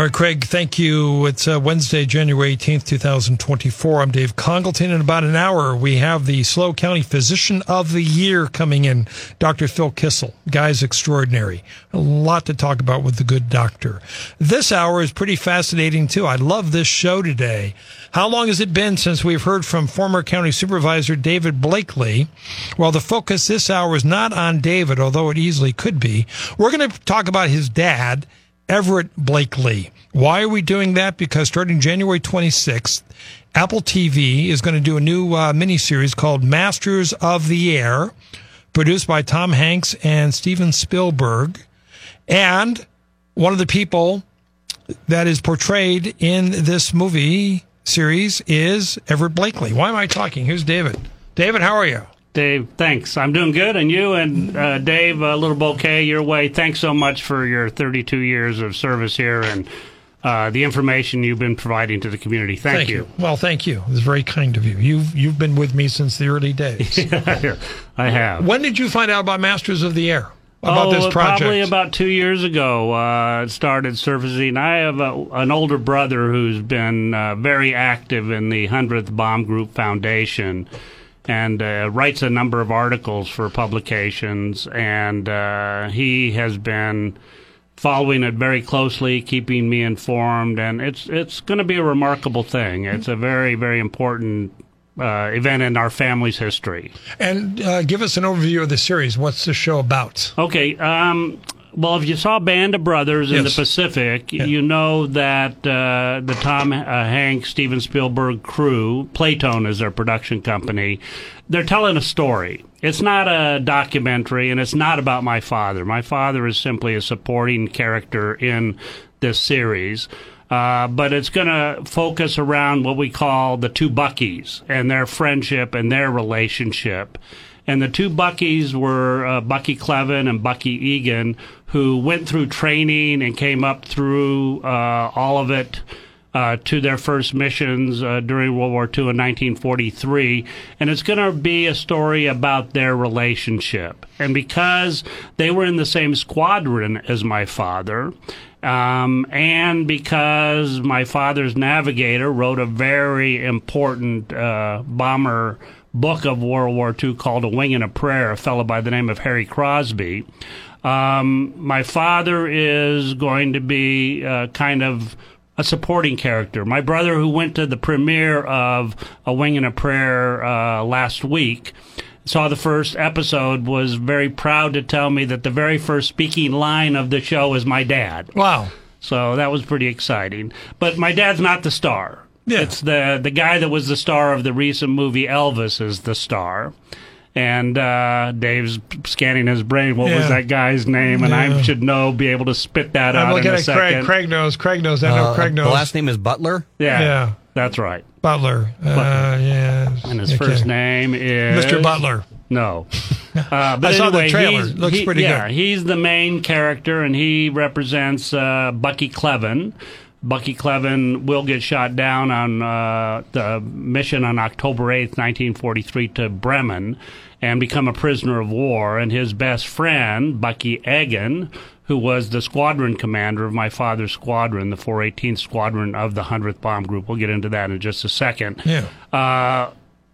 All right, Craig, thank you. It's uh, Wednesday, January 18th, 2024. I'm Dave Congleton. In about an hour, we have the SLO County Physician of the Year coming in, Dr. Phil Kissel. Guy's extraordinary. A lot to talk about with the good doctor. This hour is pretty fascinating, too. I love this show today. How long has it been since we've heard from former County Supervisor David Blakely? Well, the focus this hour is not on David, although it easily could be. We're going to talk about his dad Everett Blakely. Why are we doing that? Because starting January 26th, Apple TV is going to do a new uh, miniseries called Masters of the Air, produced by Tom Hanks and Steven Spielberg. And one of the people that is portrayed in this movie series is Everett Blakely. Why am I talking? Here's David. David, how are you? Dave, thanks. I'm doing good. And you and uh, Dave, a little bouquet your way. Thanks so much for your 32 years of service here and uh, the information you've been providing to the community. Thank, thank you. you. Well, thank you. It's very kind of you. You've you've been with me since the early days. I have. When did you find out about Masters of the Air? About oh, this project? Probably about two years ago. Uh, it started surfacing. I have a, an older brother who's been uh, very active in the 100th Bomb Group Foundation and uh, writes a number of articles for publications. And uh, he has been following it very closely, keeping me informed, and it's it's going to be a remarkable thing. It's a very very important uh, event in our family's history. And uh, give us an overview of the series. What's the show about? Okay. Um, well, if you saw Band of Brothers in yes. the Pacific, yeah. you know that uh, the Tom uh, Hanks, Steven Spielberg crew, Playtone is their production company, they're telling a story. It's not a documentary, and it's not about my father. My father is simply a supporting character in this series. Uh, but it's going to focus around what we call the two Buckies and their friendship and their relationship. And the two Buckies were uh, Bucky Cleven and Bucky Egan, who went through training and came up through uh, all of it. Uh, to their first missions uh, during World War II in 1943. And it's going to be a story about their relationship. And because they were in the same squadron as my father, um, and because my father's navigator wrote a very important uh, bomber book of World War II called A Wing and a Prayer, a fellow by the name of Harry Crosby. Um, my father is going to be uh, kind of a supporting character. My brother, who went to the premiere of A Wing and a Prayer uh, last week, saw the first episode, was very proud to tell me that the very first speaking line of the show was my dad. Wow. So that was pretty exciting. But my dad's not the star. Yeah. It's the the guy that was the star of the recent movie Elvis is the star. And uh, Dave's scanning his brain. What yeah. was that guy's name? And yeah. I should know, be able to spit that I'm out looking in a at second. Craig. Craig knows. Craig knows. I know. Uh, Craig knows. The last name is Butler. Yeah. Yeah. That's right. Butler. Uh, Butler. Uh, yeah. And his okay. first name is Mr. Butler. No. Uh, but I saw anyway, the trailer. Looks he, pretty yeah, good. he's the main character, and he represents uh, Bucky Cleven. Bucky Cleven will get shot down on uh, the mission on October 8th, 1943, to Bremen and become a prisoner of war. And his best friend, Bucky Egan, who was the squadron commander of my father's squadron, the 418th Squadron of the 100th Bomb Group, we'll get into that in just a second, yeah. uh,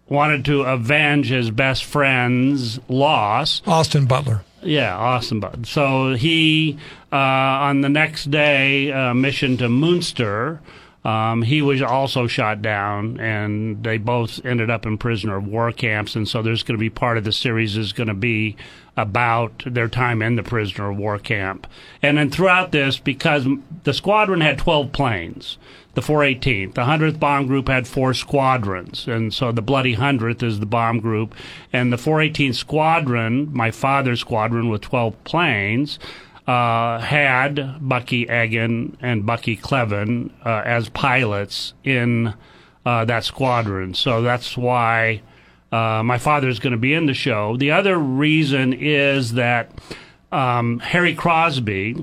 wanted to avenge his best friend's loss. Austin Butler. Yeah, Austin awesome. So he, uh, on the next day, uh, mission to Munster, Um, he was also shot down, and they both ended up in prisoner of war camps. And so there's going to be part of the series is going to be about their time in the prisoner of war camp. And then throughout this, because the squadron had 12 planes, the 418th, the 100th Bomb Group had four squadrons. And so the Bloody 100th is the bomb group. And the 418th Squadron, my father's squadron with 12 planes, uh, had Bucky Egan and Bucky Cleven uh, as pilots in uh, that squadron. So that's why uh, my father is going to be in the show. The other reason is that um, Harry Crosby,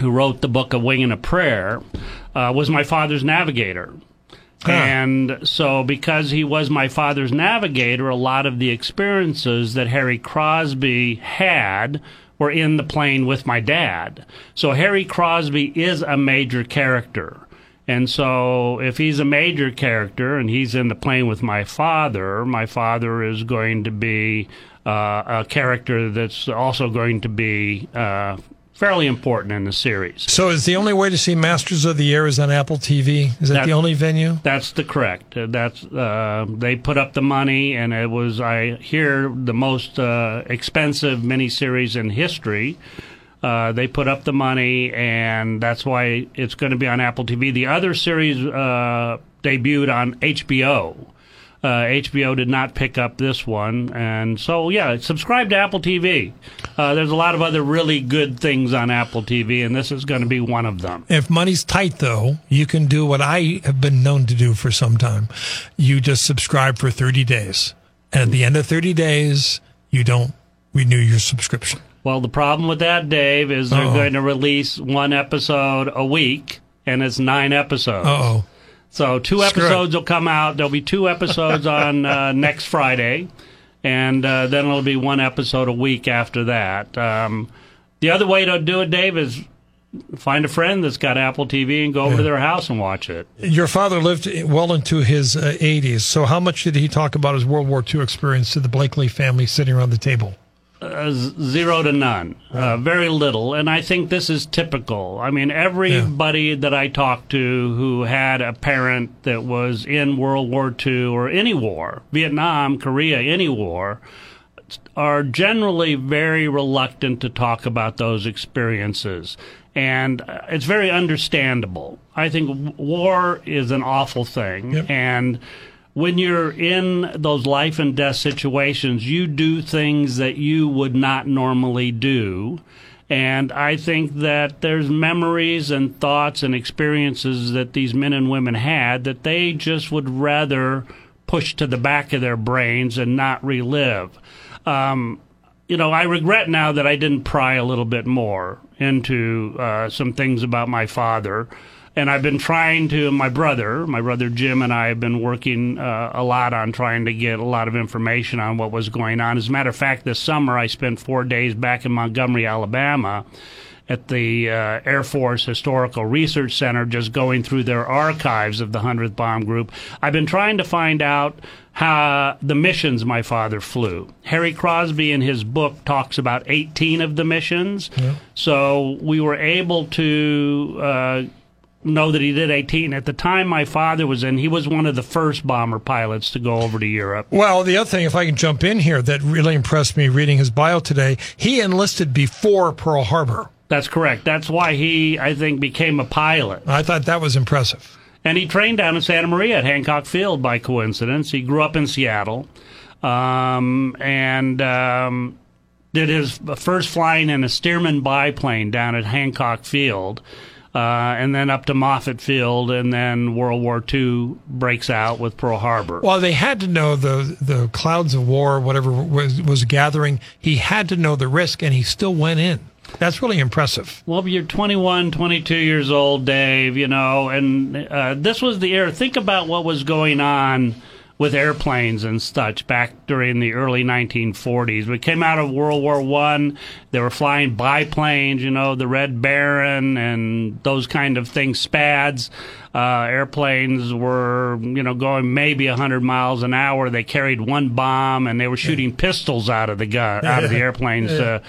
who wrote the book A Wing and a Prayer, uh, was my father's navigator. Huh. And so, because he was my father's navigator, a lot of the experiences that Harry Crosby had were in the plane with my dad. So Harry Crosby is a major character. And so if he's a major character and he's in the plane with my father, my father is going to be uh, a character that's also going to be uh, fairly important in the series. So, is the only way to see Masters of the Air is on Apple TV? Is that, that the only venue? That's the correct. Uh, that's uh, they put up the money, and it was I hear the most uh, expensive miniseries in history. Uh, they put up the money, and that's why it's going to be on Apple TV. The other series uh, debuted on HBO uh, HBO did not pick up this one, and so yeah, subscribe to Apple TV. Uh, there's a lot of other really good things on Apple TV, and this is going to be one of them. If money's tight, though, you can do what I have been known to do for some time. You just subscribe for 30 days, and at the end of 30 days, you don't renew your subscription. Well, the problem with that, Dave, is they're Uh-oh. going to release one episode a week, and it's nine episodes. oh. So two episodes will come out. There'll be two episodes on uh, next Friday, and uh, then it'll be one episode a week after that. Um, the other way to do it, Dave, is find a friend that's got Apple TV and go over yeah. to their house and watch it. Your father lived well into his uh, 80s. So how much did he talk about his World War II experience to the Blakely family sitting around the table? Uh, zero to none, uh, very little, and I think this is typical. I mean, everybody yeah. that I talked to who had a parent that was in World War II or any war, Vietnam, Korea, any war, are generally very reluctant to talk about those experiences. And uh, it's very understandable. I think war is an awful thing. Yep. And when you're in those life and death situations, you do things that you would not normally do. And I think that there's memories and thoughts and experiences that these men and women had that they just would rather push to the back of their brains and not relive. Um, you know, I regret now that I didn't pry a little bit more into uh, some things about my father and I've been trying to. My brother, my brother Jim, and I have been working uh, a lot on trying to get a lot of information on what was going on. As a matter of fact, this summer I spent four days back in Montgomery, Alabama, at the uh, Air Force Historical Research Center, just going through their archives of the 100th Bomb Group. I've been trying to find out how the missions my father flew. Harry Crosby in his book talks about 18 of the missions. Yeah. So we were able to uh, know that he did 18. At the time my father was in, he was one of the first bomber pilots to go over to Europe. Well, the other thing, if I can jump in here, that really impressed me reading his bio today, he enlisted before Pearl Harbor. That's correct. That's why he, I think, became a pilot. I thought that was impressive. And he trained down in Santa Maria at Hancock Field by coincidence. He grew up in Seattle um, and um, did his first flying in a Stearman biplane down at Hancock Field uh, and then up to Moffett Field, and then World War II breaks out with Pearl Harbor. Well, they had to know the the clouds of war, whatever was was gathering. He had to know the risk, and he still went in. That's really impressive. Well, you're 21, 22 years old, Dave. You know, and uh, this was the era. Think about what was going on with airplanes and such back during the early 1940s. We came out of World War One. They were flying biplanes, you know, the Red Baron and those kind of things, SPADs. Uh, airplanes were, you know, going maybe 100 miles an hour. They carried one bomb and they were shooting yeah. pistols out of the gun, out of the airplanes yeah. to,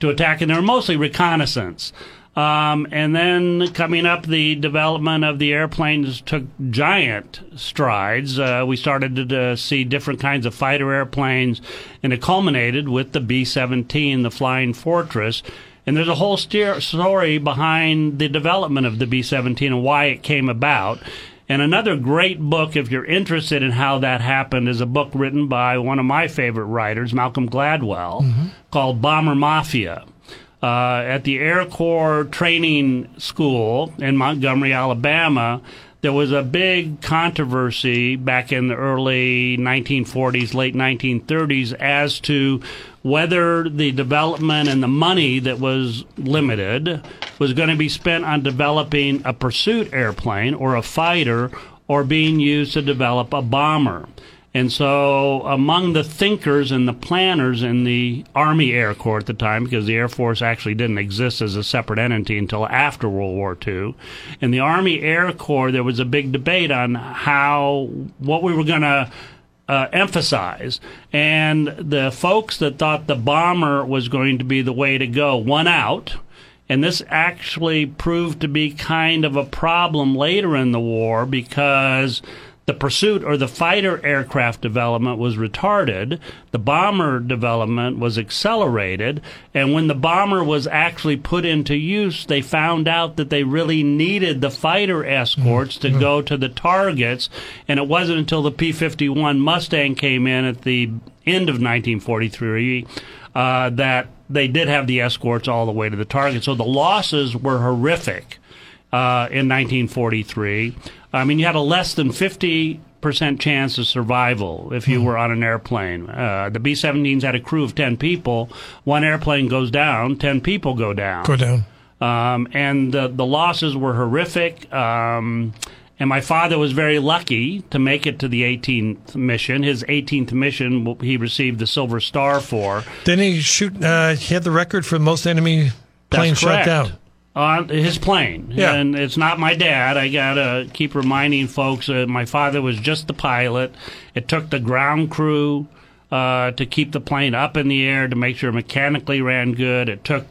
to attack. And they were mostly reconnaissance. Um, and then coming up, the development of the airplanes took giant strides. Uh, we started to uh, see different kinds of fighter airplanes, and it culminated with the B 17, the Flying Fortress. And there's a whole steer- story behind the development of the B 17 and why it came about. And another great book, if you're interested in how that happened, is a book written by one of my favorite writers, Malcolm Gladwell, mm-hmm. called Bomber Mafia uh, at the Air Corps Training School in Montgomery, Alabama, there was a big controversy back in the early 1940s, late 1930s as to whether the development and the money that was limited was going to be spent on developing a pursuit airplane or a fighter or being used to develop a bomber. And so, among the thinkers and the planners in the Army Air Corps at the time, because the Air Force actually didn't exist as a separate entity until after World War II, in the Army Air Corps, there was a big debate on how, what we were going to uh, emphasize. And the folks that thought the bomber was going to be the way to go won out. And this actually proved to be kind of a problem later in the war because the pursuit or the fighter aircraft development was retarded. The bomber development was accelerated. And when the bomber was actually put into use, they found out that they really needed the fighter escorts to mm-hmm. go to the targets. And it wasn't until the P 51 Mustang came in at the end of 1943 uh, that they did have the escorts all the way to the target. So the losses were horrific. Uh, in 1943. I mean, you had a less than 50 percent chance of survival if you hmm. were on an airplane. Uh, the B-17s had a crew of 10 people. One airplane goes down, 10 people go down. Go down. Um, and the, the losses were horrific. Um, and my father was very lucky to make it to the 18th mission. His 18th mission, he received the Silver Star for. Didn't he shoot? Uh, he had the record for most enemy planes shot down on his plane. Yeah. And it's not my dad. I got to keep reminding folks uh, my father was just the pilot. It took the ground crew uh, to keep the plane up in the air to make sure it mechanically ran good. It took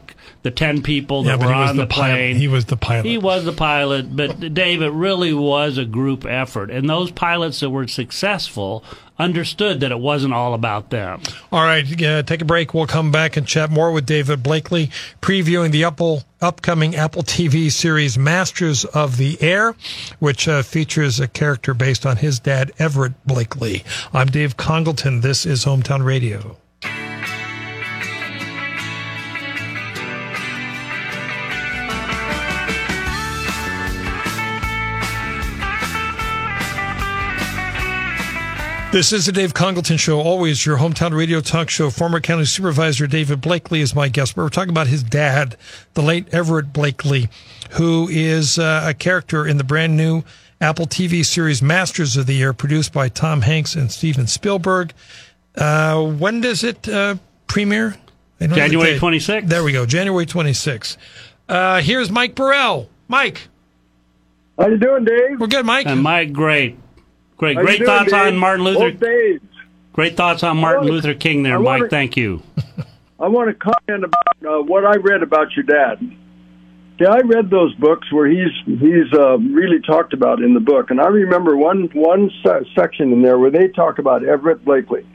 the 10 people that yeah, were on the, plane. He was the pilot. He was the pilot. But, Dave, it really was a group effort. And those pilots that were successful understood that it wasn't all about them. All right, uh, take a break. We'll come back and chat more with David Blakely, previewing the Apple, upcoming Apple TV series Masters of the Air, which uh, features a character based on his dad, Everett Blakely. I'm Dave Congleton. This is Hometown Radio. This is the Dave Congleton Show, always your hometown radio talk show. Former County Supervisor David Blakely is my guest. We're talking about his dad, the late Everett Blakely, who is uh, a character in the brand new Apple TV series Masters of the Air, produced by Tom Hanks and Steven Spielberg. Uh, when does it uh, premiere? January 26th. There we go, January 26th. Uh, here's Mike Burrell. Mike. How you doing, Dave? We're good, Mike. And Mike, great. Great, great thoughts doing, on Martin Luther. Great thoughts on Martin Luther King there, Mike. To, Thank you. I want to comment about uh, what I read about your dad. Yeah, I read those books where he's he's uh, really talked about in the book, and I remember one one se- section in there where they talk about Everett Blakely,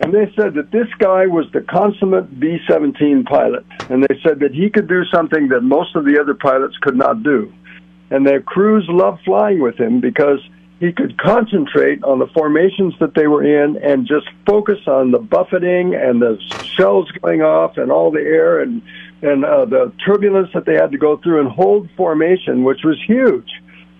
and they said that this guy was the consummate B-17 pilot, and they said that he could do something that most of the other pilots could not do, and their crews loved flying with him because he could concentrate on the formations that they were in and just focus on the buffeting and the shells going off and all the air and and uh, the turbulence that they had to go through and hold formation, which was huge.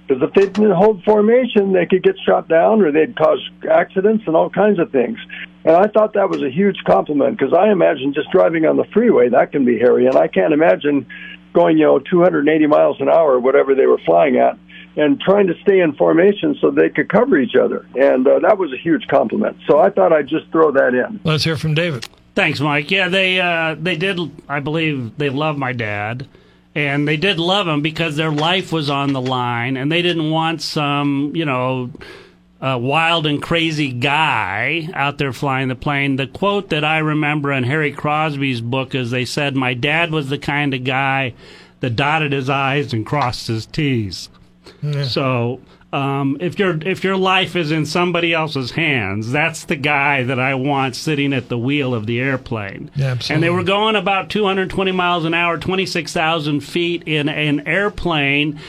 Because if they didn't hold formation, they could get shot down or they'd cause accidents and all kinds of things. And I thought that was a huge compliment because I imagine just driving on the freeway that can be hairy, and I can't imagine going you know 280 miles an hour, whatever they were flying at and trying to stay in formation so they could cover each other. And uh, that was a huge compliment. So I thought I'd just throw that in. Let's hear from David. Thanks, Mike. Yeah, they uh, they did. I believe they love my dad, and they did love him because their life was on the line, and they didn't want some, you know. Uh, wild and crazy guy out there flying the plane. The quote that I remember in Harry Crosby's book is they said, My dad was the kind of guy that dotted his I's and crossed his T's. Yeah. So um, if your if your life is in somebody else's hands, that's the guy that I want sitting at the wheel of the airplane. Yeah, and they were going about 220 miles an hour, 26,000 feet in an airplane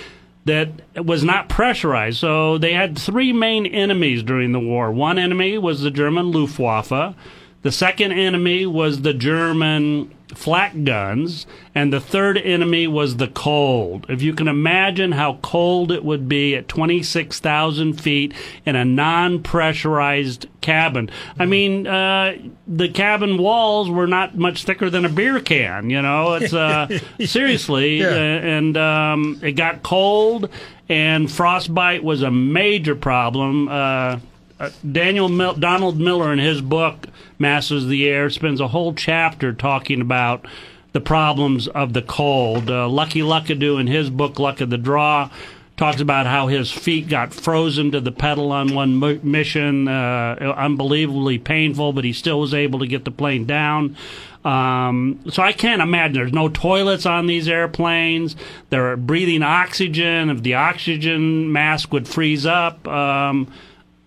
that was not pressurized. So they had three main enemies during the war. One enemy was the German Luftwaffe. The second enemy was the German flak guns, and the third enemy was the cold. If you can imagine how cold it would be at 26,000 feet in a non pressurized cabin. I mean, uh, the cabin walls were not much thicker than a beer can, you know? It's uh, seriously, yeah. uh, and um, it got cold, and frostbite was a major problem. Uh, uh, Daniel Mil- Donald Miller in his book Masters of the Air spends a whole chapter talking about the problems of the cold. Uh, Lucky Luckadoo in his book Luck of the Draw talks about how his feet got frozen to the pedal on one mission, uh, unbelievably painful, but he still was able to get the plane down. Um, so I can't imagine there's no toilets on these airplanes. They're breathing oxygen. If the oxygen mask would freeze up, um,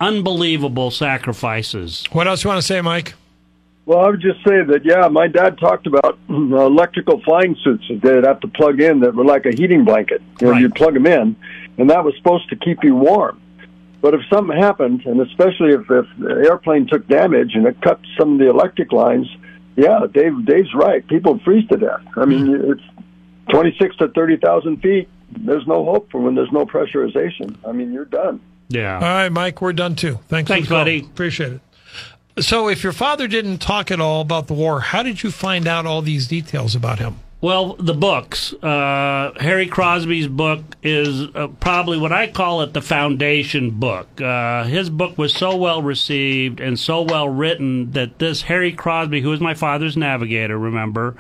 unbelievable sacrifices. What else you want to say, Mike? Well, I would just say that, yeah, my dad talked about uh, electrical flying suits that they'd have to plug in that were like a heating blanket. You know, right. you'd plug them in, and that was supposed to keep you warm. But if something happened, and especially if, if the airplane took damage and it cut some of the electric lines, yeah, Dave, Dave's right. People freeze to death. I mean, mm-hmm. it's 26 to 30,000 feet. There's no hope for when there's no pressurization. I mean, you're done. Yeah. All right, Mike, we're done too. Thanks, Thanks, buddy. Appreciate it. So, if your father didn't talk at all about the war, how did you find out all these details about him? Well, the books. Uh, Harry Crosby's book is uh, probably what I call it the foundation book. Uh, his book was so well received and so well written that this Harry Crosby, who was my father's navigator, remember,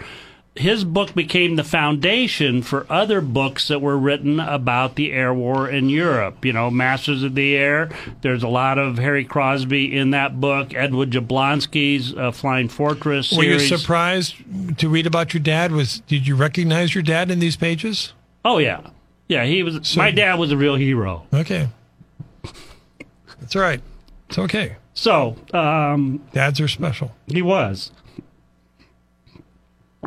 his book became the foundation for other books that were written about the air war in Europe. You know, Masters of the Air. There's a lot of Harry Crosby in that book. Edward Jablonski's uh, Flying Fortress. Series. Were you surprised to read about your dad? Was did you recognize your dad in these pages? Oh yeah, yeah. He was. So, my dad was a real hero. Okay, that's all right. It's okay. So, um, dads are special. He was.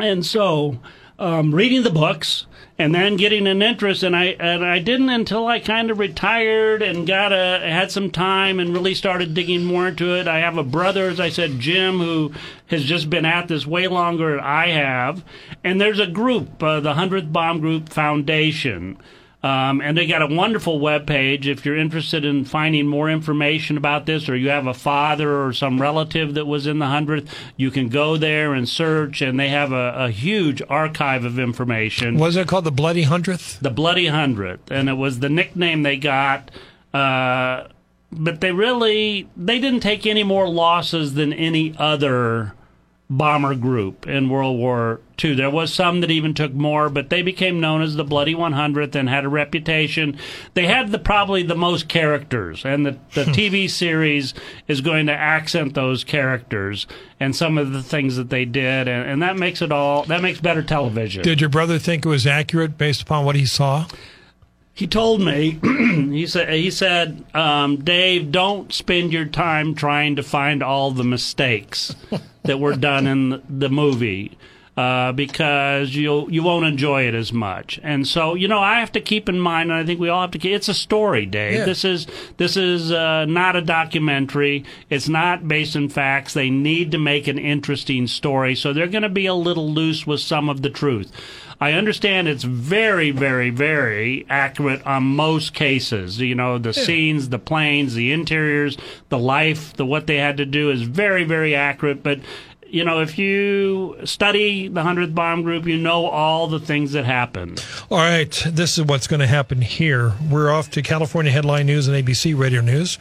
And so, um, reading the books and then getting an interest, and I and I didn't until I kind of retired and got a had some time and really started digging more into it. I have a brother, as I said, Jim, who has just been at this way longer than I have, and there's a group, uh, the Hundredth Bomb Group Foundation um, and they got a wonderful web page. If you're interested in finding more information about this, or you have a father or some relative that was in the hundredth, you can go there and search. And they have a, a huge archive of information. Was it called the Bloody Hundredth? The Bloody Hundredth, and it was the nickname they got. Uh, but they really they didn't take any more losses than any other bomber group in World War II. There was some that even took more, but they became known as the Bloody 100th and had a reputation. They had the probably the most characters, and the, the hmm. TV series is going to accent those characters and some of the things that they did, and, and that makes it all that makes better television. Did your brother think it was accurate based upon what he saw? he told me he said he said um, Dave, don't spend your time trying to find all the mistakes that were done in the movie. Uh, because you you won't enjoy it as much. And so, you know, I have to keep in mind, and I think we all have to keep. It's a story, Dave. Yeah. This is this is uh, not a documentary. It's not based in facts. They need to make an interesting story, so they're going to be a little loose with some of the truth. I understand it's very, very, very accurate on most cases. You know, the yeah. scenes, the planes, the interiors, the life, the what they had to do is very, very accurate. But you know, if you study the 100th Bomb Group, you know all the things that happened. All right. This is what's going to happen here. We're off to California Headline News and ABC Radio News.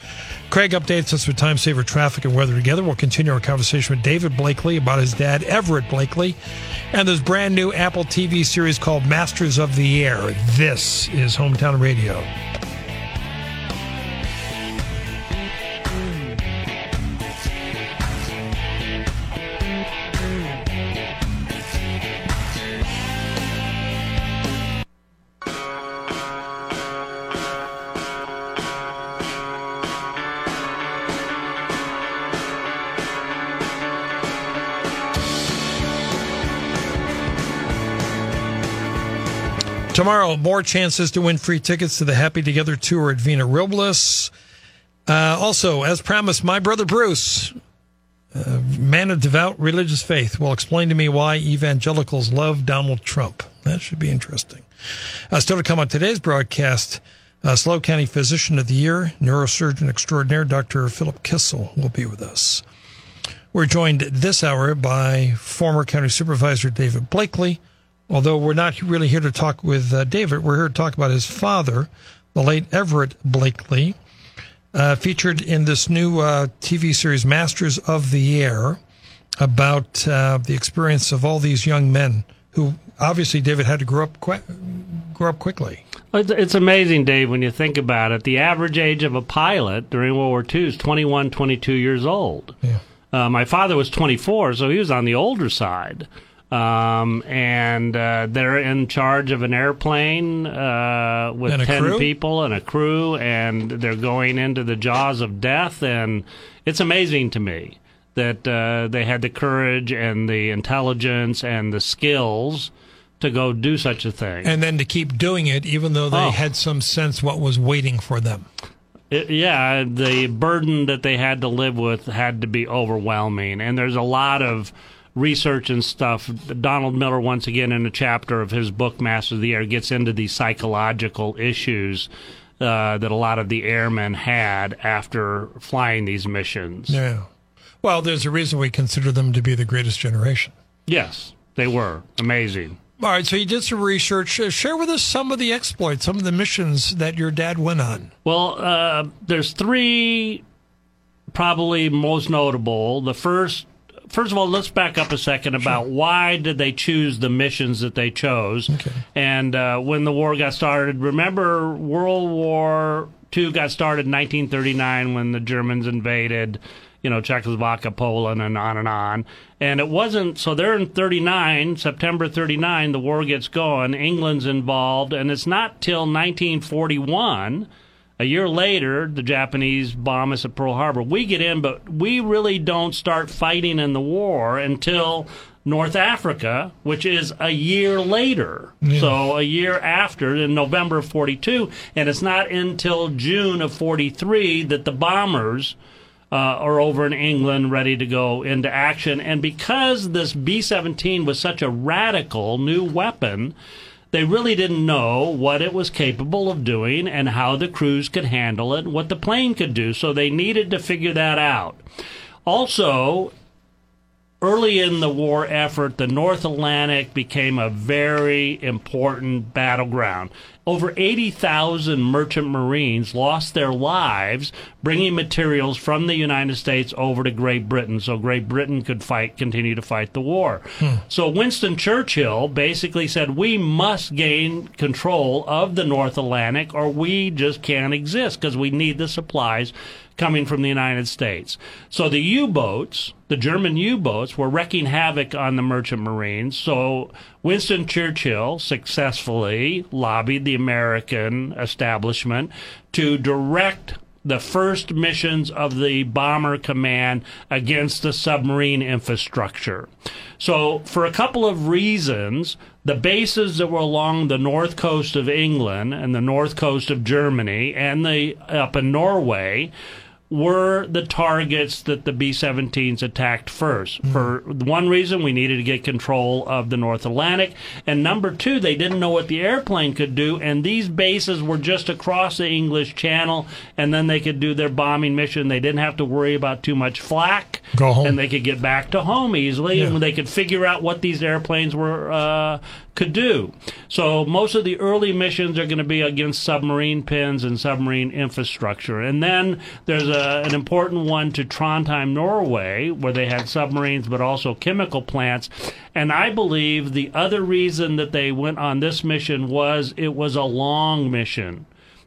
Craig updates us with time saver traffic and weather together. We'll continue our conversation with David Blakely about his dad, Everett Blakely, and this brand new Apple TV series called Masters of the Air. This is Hometown Radio. Tomorrow, more chances to win free tickets to the Happy Together tour at Vina Robles. Uh, also, as promised, my brother Bruce, uh, man of devout religious faith, will explain to me why evangelicals love Donald Trump. That should be interesting. Uh, still to come on today's broadcast, uh, SLO County Physician of the Year, neurosurgeon extraordinaire Dr. Philip Kissel will be with us. We're joined this hour by former County Supervisor David Blakely although we're not really here to talk with uh, David, we're here to talk about his father, the late Everett Blakely, uh, featured in this new uh, TV series, Masters of the Air, about uh, the experience of all these young men who obviously David had to grow up qu- grow up quickly. It's amazing, Dave, when you think about it. The average age of a pilot during World War II is 21, 22 years old. Yeah. Uh, my father was 24, so he was on the older side um, and uh, they're in charge of an airplane uh, with ten crew? people and a crew, and they're going into the jaws of death. And it's amazing to me that uh, they had the courage and the intelligence and the skills to go do such a thing, and then to keep doing it, even though they oh. had some sense what was waiting for them. It, yeah, the burden that they had to live with had to be overwhelming, and there's a lot of research and stuff. Donald Miller, once again, in a chapter of his book, Master of the Air, gets into these psychological issues uh, that a lot of the airmen had after flying these missions. Yeah. Well, there's a reason we consider them to be the greatest generation. Yes, they were. Amazing. All right, so you did some research. Uh, share with us some of the exploits, some of the missions that your dad went on. Well, uh, there's three probably most notable. The first first of all, let's back up a second about sure. why did they choose the missions that they chose, okay. and uh, when the war got started. Remember, World War II got started in 1939 when the Germans invaded, you know, Czechoslovakia, Poland, and on and on. And it wasn't so. They're in 39, September 39. The war gets going. England's involved, and it's not till 1941 a year later, the Japanese bomb us at Pearl Harbor. We get in, but we really don't start fighting in the war until North Africa, which is a year later. Yeah. So a year after, in November of 42. And it's not until June of 43 that the bombers uh, are over in England ready to go into action. And because this B 17 was such a radical new weapon, they really didn't know what it was capable of doing and how the crews could handle it and what the plane could do. So they needed to figure that out. Also, early in the war effort, the North Atlantic became a very important battleground. Over 80,000 merchant marines lost their lives bringing materials from the United States over to Great Britain so Great Britain could fight, continue to fight the war. Hmm. So Winston Churchill basically said, we must gain control of the North Atlantic or we just can't exist because we need the supplies coming from the United States. So the U-boats, the German U-boats, were wreaking havoc on the merchant marines. So Winston Churchill successfully lobbied the American establishment to direct the first missions of the Bomber Command against the submarine infrastructure. So, for a couple of reasons, the bases that were along the north coast of England and the north coast of Germany and the up in Norway were the targets that the B 17s attacked 1st mm-hmm. For one reason, we needed to get control of the North Atlantic. And number two, they didn't know what the airplane could do. And these bases were just across the English Channel. And then they could do their bombing mission. They didn't have to worry about too much flak. Go home. And they could get back to home easily. Yeah. And they could figure out what these airplanes were uh, could do. So most of the early missions are going to be against submarine pens and submarine infrastructure. And then there's a, an important one to Trondheim, Norway, where they had submarines but also chemical plants. And I believe the other reason that they went on this mission was it was a long mission.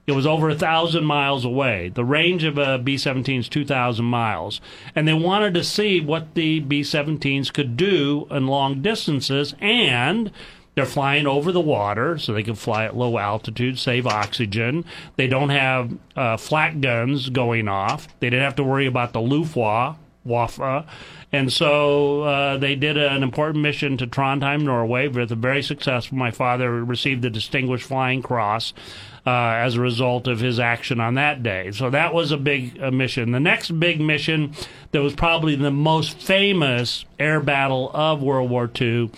It was over a thousand miles away. The range of a B 17 is 2,000 miles. And they wanted to see what the B 17s could do in long distances and they're flying over the water, so they can fly at low altitude, save oxygen. They don't have uh, flak guns going off. They didn't have to worry about the Luftwaffe Luftwaffe. And so uh, they did an important mission to Trondheim, Norway, with a very successful. My father received the Distinguished Flying Cross uh, as a result of his action on that day. So that was a big uh, mission. The next big mission that was probably the most famous air battle of World War II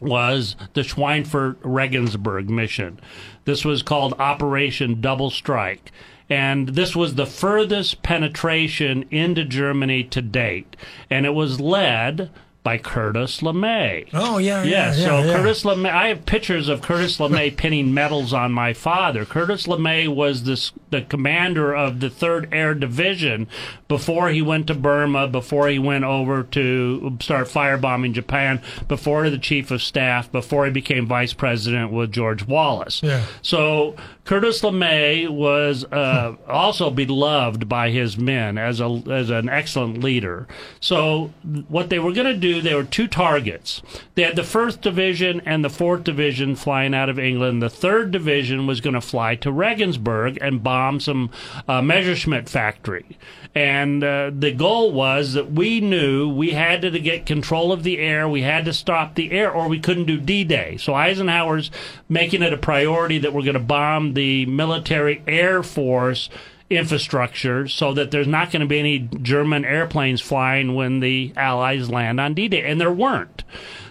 was the Schweinfurt Regensburg mission. This was called Operation Double Strike. And this was the furthest penetration into Germany to date. And it was led by Curtis LeMay. Oh yeah, yeah. yeah so yeah. Curtis LeMay, I have pictures of Curtis LeMay pinning medals on my father. Curtis LeMay was this, the commander of the Third Air Division before he went to Burma, before he went over to start firebombing Japan, before the chief of staff, before he became vice president with George Wallace. Yeah. So Curtis LeMay was uh, also beloved by his men as a as an excellent leader. So what they were going to do, they were two targets. They had the first division and the fourth division flying out of England. The third division was going to fly to Regensburg and bomb some uh, Messerschmitt factory. And uh, the goal was that we knew we had to, to get control of the air, we had to stop the air, or we couldn't do D Day. So Eisenhower's making it a priority that we're going to bomb the military air force infrastructure so that there's not going to be any German airplanes flying when the Allies land on D Day. And there weren't.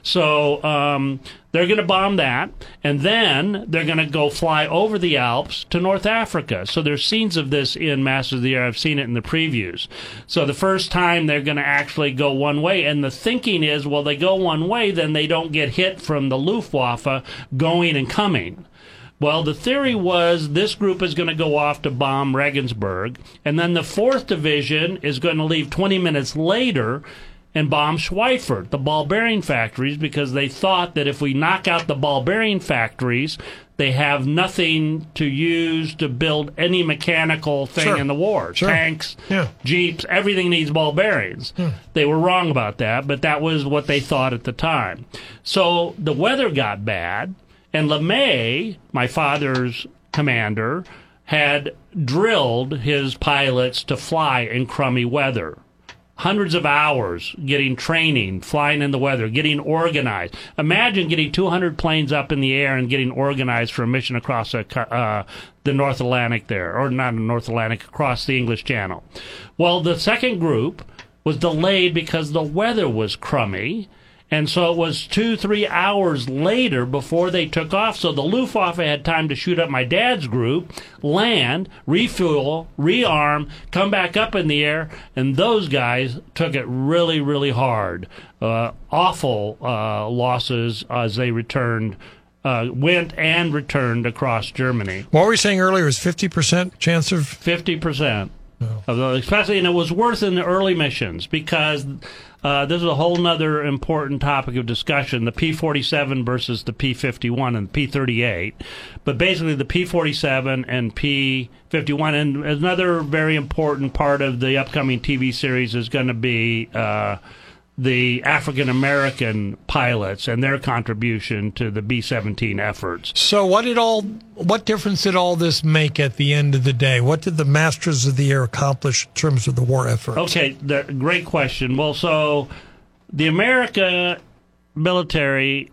So um, they're going to bomb that, and then they're going to go fly over the Alps to North Africa. So there's scenes of this in Masters of the Air. I've seen it in the previews. So the first time they're going to actually go one way, and the thinking is, well, they go one way, then they don't get hit from the Luftwaffe going and coming. Well, the theory was this group is going to go off to bomb Regensburg, and then the 4th Division is going to leave 20 minutes later and bomb Schweinfurt, the ball bearing factories, because they thought that if we knock out the ball bearing factories, they have nothing to use to build any mechanical thing Sure. in the war. Sure. Tanks, Yeah. jeeps, everything needs ball bearings. Hmm. They were wrong about that, but that was what they thought at the time. So the weather got bad, and LeMay, my father's commander, had drilled his pilots to fly in crummy weather hundreds of hours getting training, flying in the weather, getting organized. Imagine getting 200 planes up in the air and getting organized for a mission across a, uh, the North Atlantic there, or not the North Atlantic, across the English Channel. Well, the second group was delayed because the weather was crummy. And so it was two, three hours later before they took off. So the Luftwaffe had time to shoot up my dad's group, land, refuel, rearm, come back up in the air. And those guys took it really, really hard. Uh, awful uh, losses as they returned. Uh, went and returned across Germany. What we were saying earlier is 50% chance of 50% of those, especially, and it was worse in the early missions because uh, this is a whole other important topic of discussion: the P-47 versus the P-51 and P-38. But basically, the P-47 and P-51, and another very important part of the upcoming TV series is going to be. Uh, the African American pilots and their contribution to the B 17 efforts. So what did all what difference did all this make at the end of the day? What did the Masters of the Air accomplish in terms of the war effort? Okay, the, great question. Well, so the America military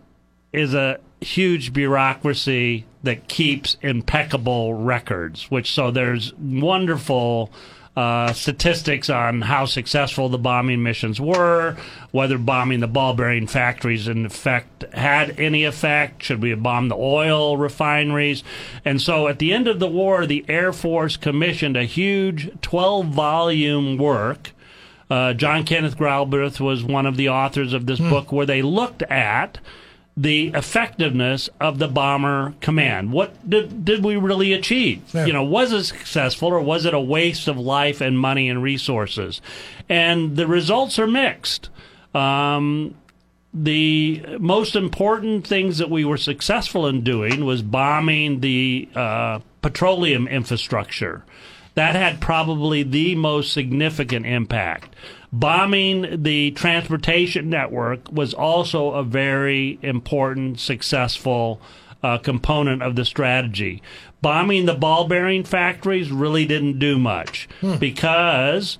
is a huge bureaucracy that keeps impeccable records, which so there's wonderful uh, statistics on how successful the bombing missions were, whether bombing the ball bearing factories in effect had any effect, should we have bombed the oil refineries. And so at the end of the war, the Air Force commissioned a huge 12 volume work. Uh, John Kenneth Galbraith was one of the authors of this book where they looked at the effectiveness of the bomber command. What did, did we really achieve? Yeah. You know, was it successful or was it a waste of life and money and resources? And the results are mixed. Um, the most important things that we were successful in doing was bombing the uh, petroleum infrastructure. That had probably the most significant impact. Bombing the transportation network was also a very important, successful uh, component of the strategy. Bombing the ball bearing factories really didn't do much because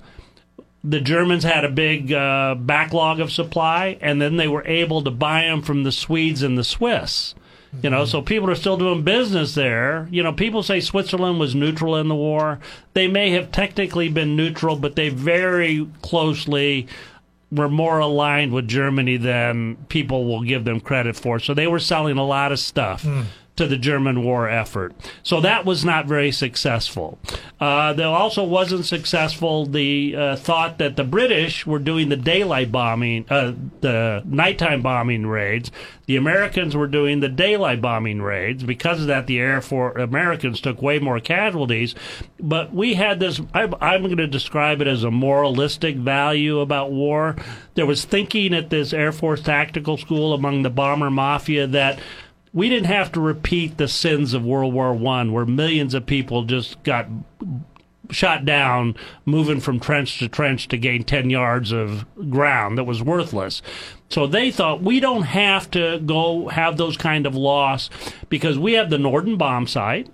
the Germans had a big uh, backlog of supply, and then they were able to buy them from the Swedes and the Swiss. You know, so people are still doing business there. You know, people say Switzerland was neutral in the war. They may have technically been neutral, but they very closely were more aligned with Germany than people will give them credit for. So they were selling a lot of stuff. Mm to the German war effort. So that was not very successful. Uh, there also wasn't successful the uh, thought that the British were doing the daylight bombing, uh, the nighttime bombing raids. The Americans were doing the daylight bombing raids. Because of that, the Air Force Americans took way more casualties. But we had this. I, I'm going to describe it as a moralistic value about war. There was thinking at this Air Force Tactical School among the bomber mafia that we didn't have to repeat the sins of World War One, where millions of people just got shot down moving from trench to trench to gain 10 yards of ground that was worthless. So they thought we don't have to go have those kind of loss because we have the Norden bombsight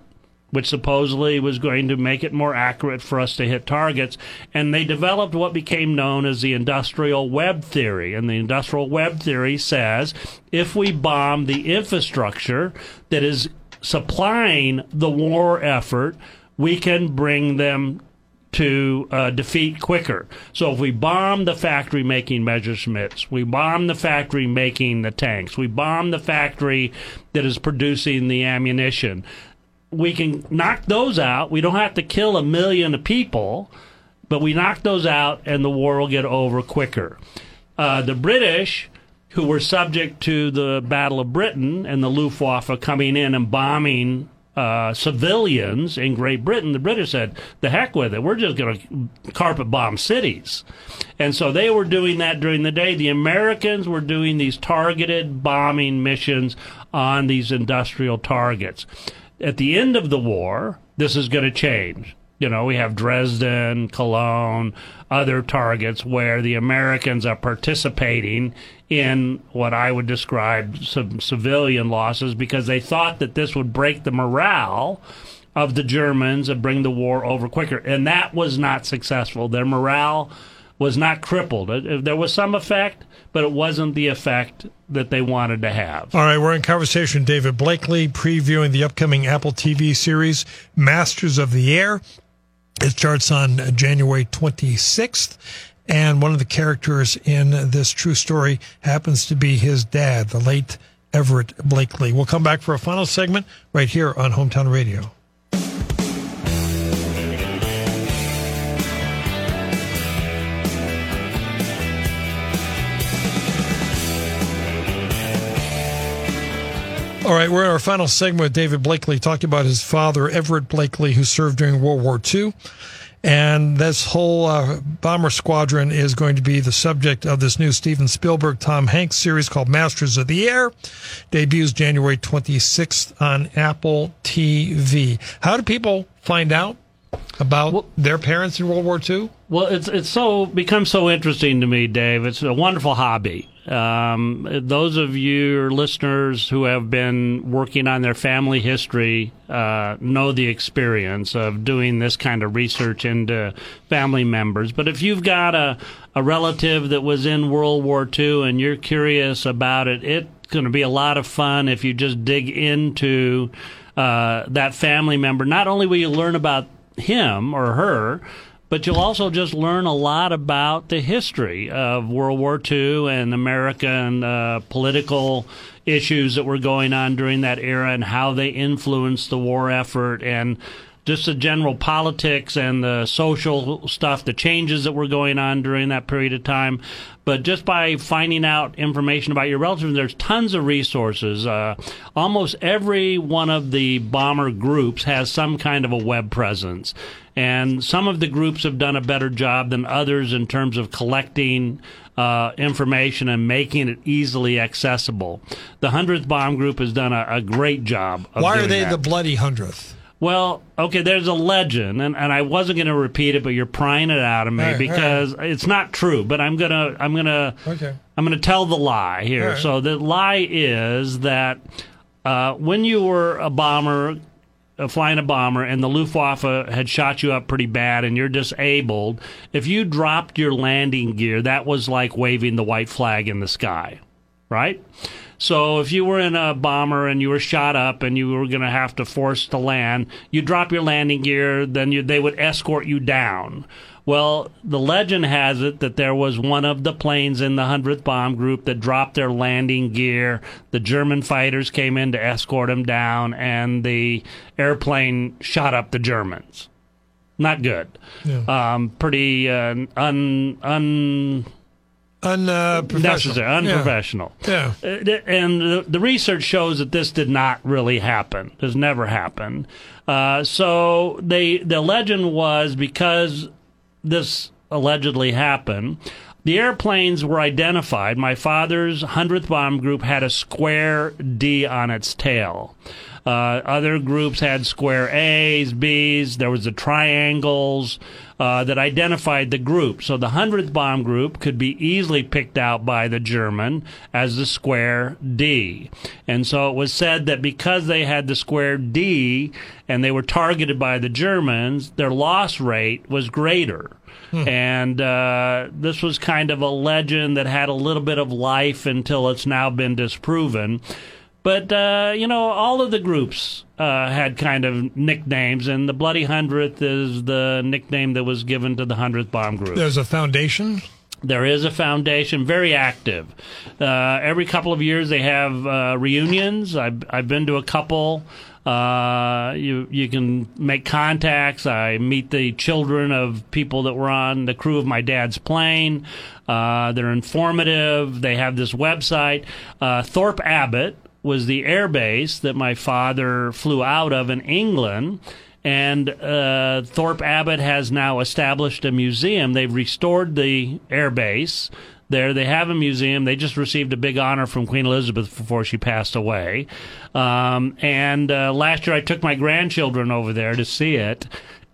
which supposedly was going to make it more accurate for us to hit targets. And they developed what became known as the industrial web theory. And the industrial web theory says if we bomb the infrastructure that is supplying the war effort, we can bring them to uh, defeat quicker. So if we bomb the factory making Messerschmitts, we bomb the factory making the tanks, we bomb the factory that is producing the ammunition, we can knock those out. We don't have to kill a million people, but we knock those out and the war will get over quicker. Uh, the British, who were subject to the Battle of Britain and the Luftwaffe coming in and bombing uh, civilians in Great Britain, the British said, the heck with it. We're just going to carpet bomb cities. And so they were doing that during the day. The Americans were doing these targeted bombing missions on these industrial targets at the end of the war, this is going to change. You know, we have Dresden, Cologne, other targets where the Americans are participating in what I would describe some civilian losses because they thought that this would break the morale of the Germans and bring the war over quicker. And that was not successful. Their morale was not crippled. Uh, uh, there was some effect, but it wasn't the effect that they wanted to have. All right, we're in conversation with David Blakely, previewing the upcoming Apple TV series, Masters of the Air. It starts on January 26th. And one of the characters in this true story happens to be his dad, the late Everett Blakely. We'll come back for a final segment right here on Hometown Radio. All right, we're in our final segment with David Blakely talking about his father, Everett Blakely, who served during World War II. And this whole uh, bomber squadron is going to be the subject of this new Steven Spielberg, Tom Hanks series called Masters of the Air. Debuts January 26th on Apple TV. How do people find out about well, their parents in World War II? Well, it's it's so become so interesting to me, Dave. It's a wonderful hobby. Um, those of you listeners who have been working on their family history uh, know the experience of doing this kind of research into family members. But if you've got a, a relative that was in World War II and you're curious about it, it's going to be a lot of fun if you just dig into uh, that family member. Not only will you learn about him or her, but you'll also just learn a lot about the history of World War II and American uh, political issues that were going on during that era and how they influenced the war effort and just the general politics and the social stuff, the changes that were going on during that period of time. But just by finding out information about your relatives, there's tons of resources. Uh, almost every one of the bomber groups has some kind of a web presence. And some of the groups have done a better job than others in terms of collecting uh, information and making it easily accessible. The 100th Bomb Group has done a, a great job. Why are they that. the bloody 100th? Well, okay, there's a legend, and, and I wasn't going to repeat it, but you're prying it out of me right, because right. it's not true. But I'm gonna I'm gonna okay. I'm gonna tell the lie here. Right. So the lie is that uh, when you were a bomber flying a bomber and the Luftwaffe had shot you up pretty bad and you're disabled, if you dropped your landing gear, that was like waving the white flag in the sky, right? So if you were in a bomber and you were shot up and you were going to have to force to land, you drop your landing gear, then you, they would escort you down. Well, the legend has it that there was one of the planes in the 100th Bomb Group that dropped their landing gear. The German fighters came in to escort them down, and the airplane shot up the Germans. Not good. Yeah. Um, pretty uh, un un unprofessional. Uh, unprofessional. Yeah. yeah. Uh, and the, the, research shows that this did not really happen. This never happened. Uh, so they the legend was because this allegedly happened. The airplanes were identified. My father's 100th Bomb Group had a square D on its tail. Uh, other groups had square A's, B's. There was the triangles uh, that identified the group. So the 100th Bomb Group could be easily picked out by the German as the square D. And so it was said that because they had the square D and they were targeted by the Germans, their loss rate was greater. Hmm. And uh, this was kind of a legend that had a little bit of life until it's now been disproven. But, uh, you know, all of the groups uh, had kind of nicknames, and the Bloody Hundredth is the nickname that was given to the Hundredth Bomb Group. There's a foundation? There is a foundation, very active. Uh, every couple of years they have uh, reunions. I've, I've been to a couple. Uh, you you can make contacts. I meet the children of people that were on the crew of my dad's plane. Uh, they're informative. They have this website. Uh, Thorpe Abbott was the air base that my father flew out of in England. And uh, Thorpe Abbott has now established a museum. They've restored the air base there. They have a museum. They just received a big honor from Queen Elizabeth before she passed away. Um, and uh, last year I took my grandchildren over there to see it.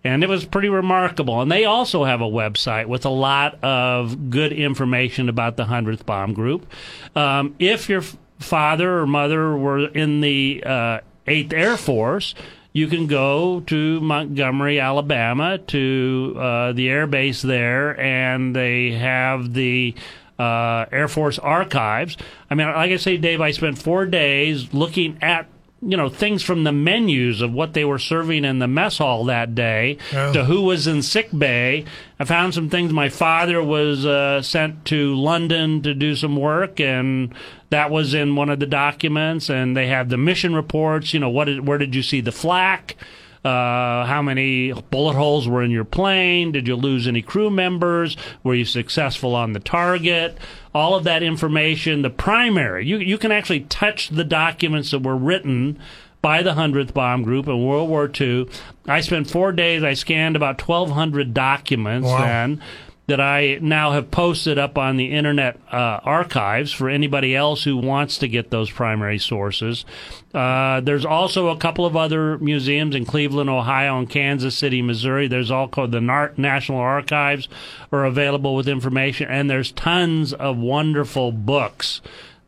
And it was pretty remarkable. And they also have a website with a lot of good information about the 100th Bomb Group. Um, if you're father or mother were in the uh, 8th Air Force, you can go to Montgomery, Alabama, to uh, the air base there, and they have the uh, Air Force archives. I mean, like I say, Dave, I spent four days looking at you know things from the menus of what they were serving in the mess hall that day oh. to who was in sick bay. I found some things. My father was uh, sent to London to do some work, and that was in one of the documents. And they have the mission reports. You know, what did, where did you see the flak? Uh, how many bullet holes were in your plane? Did you lose any crew members? Were you successful on the target? All of that information, the primary, you, you can actually touch the documents that were written by the 100th Bomb Group in World War II. I spent four days, I scanned about 1,200 documents wow. then that I now have posted up on the Internet uh, archives for anybody else who wants to get those primary sources. Uh, there's also a couple of other museums in Cleveland, Ohio, and Kansas City, Missouri. There's also the National Archives are available with information, and there's tons of wonderful books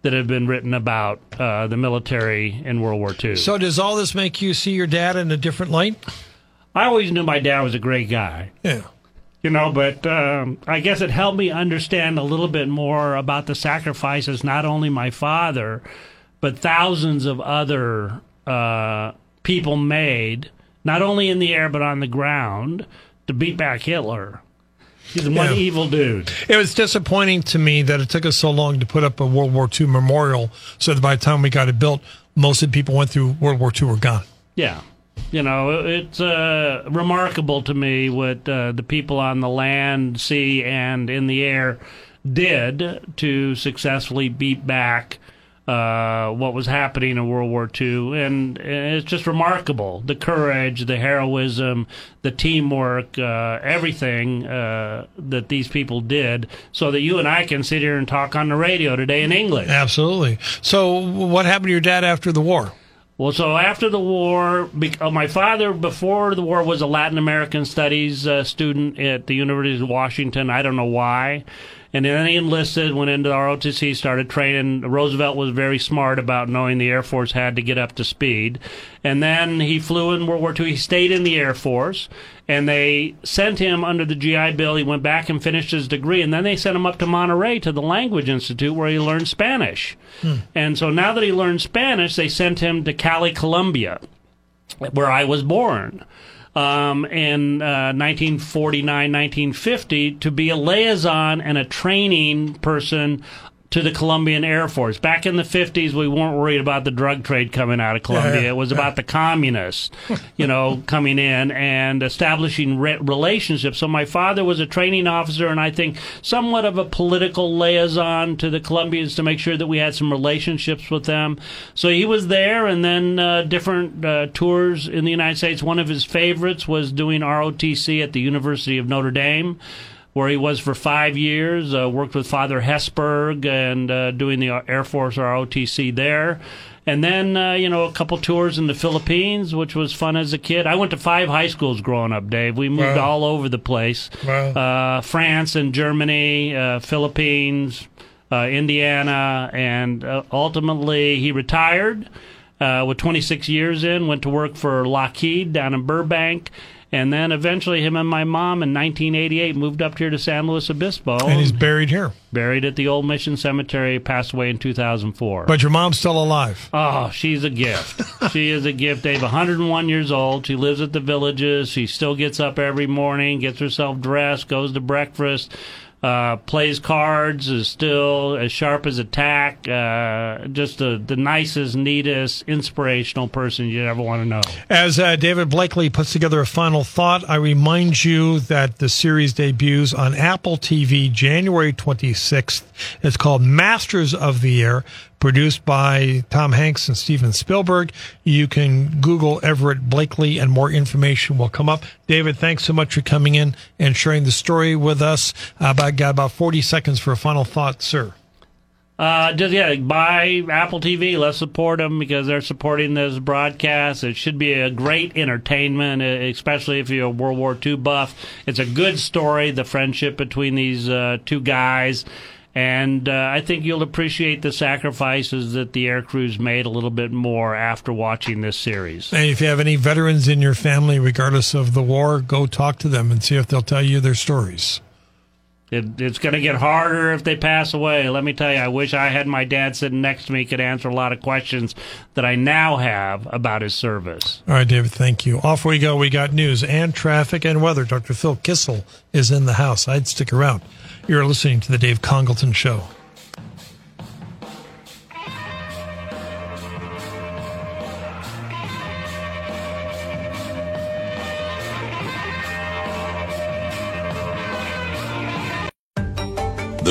that have been written about uh, the military in World War II. So, does all this make you see your dad in a different light? I always knew my dad was a great guy. Yeah you know, but um, I guess it helped me understand a little bit more about the sacrifices not only my father, but thousands of other uh, people made, not only in the air but on the ground, to beat back Hitler. He's one yeah. evil dude. It was disappointing to me that it took us so long to put up a World War II memorial, so that by the time we got it built, most of the people went through World War II were gone. Yeah, you know, it's uh, remarkable to me what uh, the people on the land, sea, and in the air did to successfully beat back uh, what was happening in World War II. And it's just remarkable the courage, the heroism, the teamwork, uh, everything uh, that these people did so that you and I can sit here and talk on the radio today in English. Absolutely. So, what happened to your dad after the war? Well, so after the war, uh, my father before the war was a Latin American studies uh, student at the University of Washington. I don't know why. And then he enlisted, went into the ROTC, started training. Roosevelt was very smart about knowing the Air Force had to get up to speed. And then he flew in World War II. He stayed in the Air Force, and they sent him under the GI Bill. He went back and finished his degree, and then they sent him up to Monterey to the Language Institute where he learned Spanish. Hmm. And so now that he learned Spanish, they sent him to Cali, Colombia, where I was born um, in uh, 1949, 1950 to be a liaison and a training person to the Colombian Air Force. Back in the 50s, we weren't worried about the drug trade coming out of Colombia. Yeah, it was about the communists, you know, coming in and establishing re- relationships. So my father was a training officer and I think somewhat of a political liaison to the Colombians to make sure that we had some relationships with them. So he was there and then uh, different uh, tours in the United States. One of his favorites was doing ROTC at the University of Notre Dame where he was for five years. Uh, worked with Father Hesburgh and uh, doing the Air Force ROTC there. And then, uh, you know, a couple tours in the Philippines, which was fun as a kid. I went to five high schools growing up, Dave. We moved wow. all over the place wow. Uh, France and Germany, uh, Philippines, uh, Indiana, and ultimately he retired. with 26 years in, went to work for Lockheed down in Burbank, and then eventually, him and my mom in 1988 moved up here to San Luis Obispo. And he's buried here. Buried at the Old Mission Cemetery, passed away in 2004. But your mom's still alive. Oh, she's a gift. she is a gift, Dave. 101 years old. She lives at the villages. She still gets up every morning, gets herself dressed, goes to breakfast uh, plays cards, is still as sharp as a tack. Uh, just the, the nicest, neatest, inspirational person you'd ever want to know. As uh, David Blakely puts together a final thought, I remind you that the series debuts on Apple TV January 26th. It's called Masters of the Air produced by Tom Hanks and Steven Spielberg. You can Google Everett Blakely and more information will come up. David, thanks so much for coming in and sharing the story with us. About, got about 40 seconds for a final thought, sir. Uh, just yeah, buy Apple TV. Let's support them because they're supporting this broadcast. It should be a great entertainment, especially if you're a World War II buff. It's a good story, the friendship between these uh, two guys. And uh, I think you'll appreciate the sacrifices that the air crews made a little bit more after watching this series. And if you have any veterans in your family, regardless of the war, go talk to them and see if they'll tell you their stories. It, it's going to get harder if they pass away. Let me tell you, I wish I had my dad sitting next to me, could answer a lot of questions that I now have about his service. All right, David, thank you. Off we go. We got news and traffic and weather. Dr. Phil Kissel is in the house. I'd stick around. You're listening to The Dave Congalton Show.